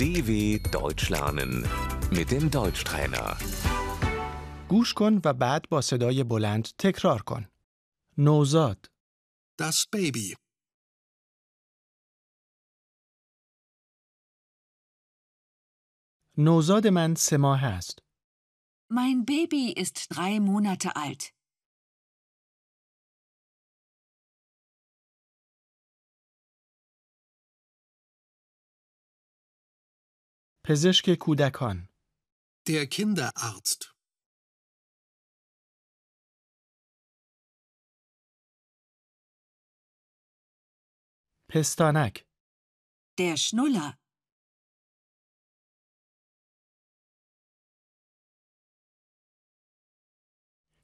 DW Deutsch lernen mit dem Deutschtrainer. گوش کن و بعد با صدای بلند تکرار کن. نوزاد Das Baby. نوزاد من سه ماه است. Mein Baby ist drei Monate alt. پزشک کودکان Der Kinderarzt. پستانک Der Schnuller.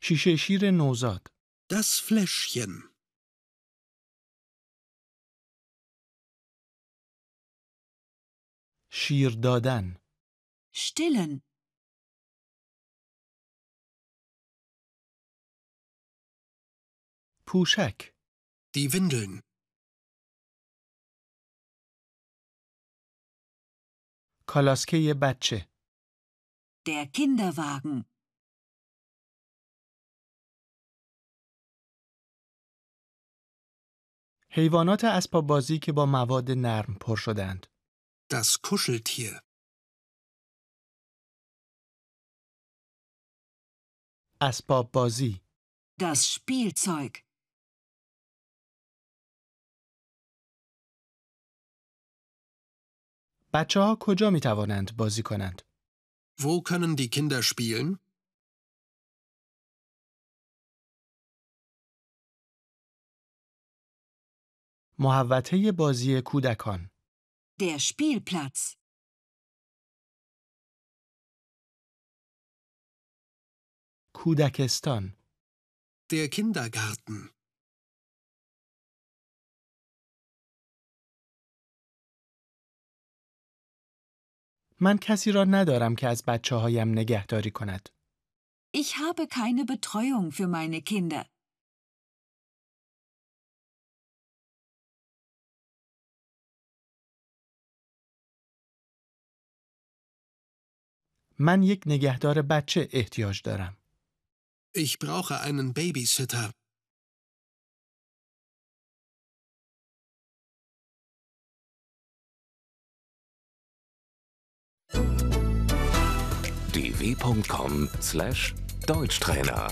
شیشه شیر نوزاد Das Fläschchen. شیر دادن Stillen. پوشک Die Windeln. کالاسکه بچه Der Kinderwagen. حیوانات اسباب بازی که با مواد نرم پر شدند Das Kuscheltier. اسباب بازی Das Spielzeug. بچه ها کجا می توانند بازی کنند؟ Wo können die Kinder spielen? محوطه بازی کودکان Der Spielplatz. کودکستان Der Kindergarten. من کسی را ندارم که از بچه هایم نگهداری کند. Ich habe keine Betreuung für meine Kinder. من یک نگهدار بچه احتیاج دارم. Ich brauche einen Babysitter. dw.com/deutschtrainer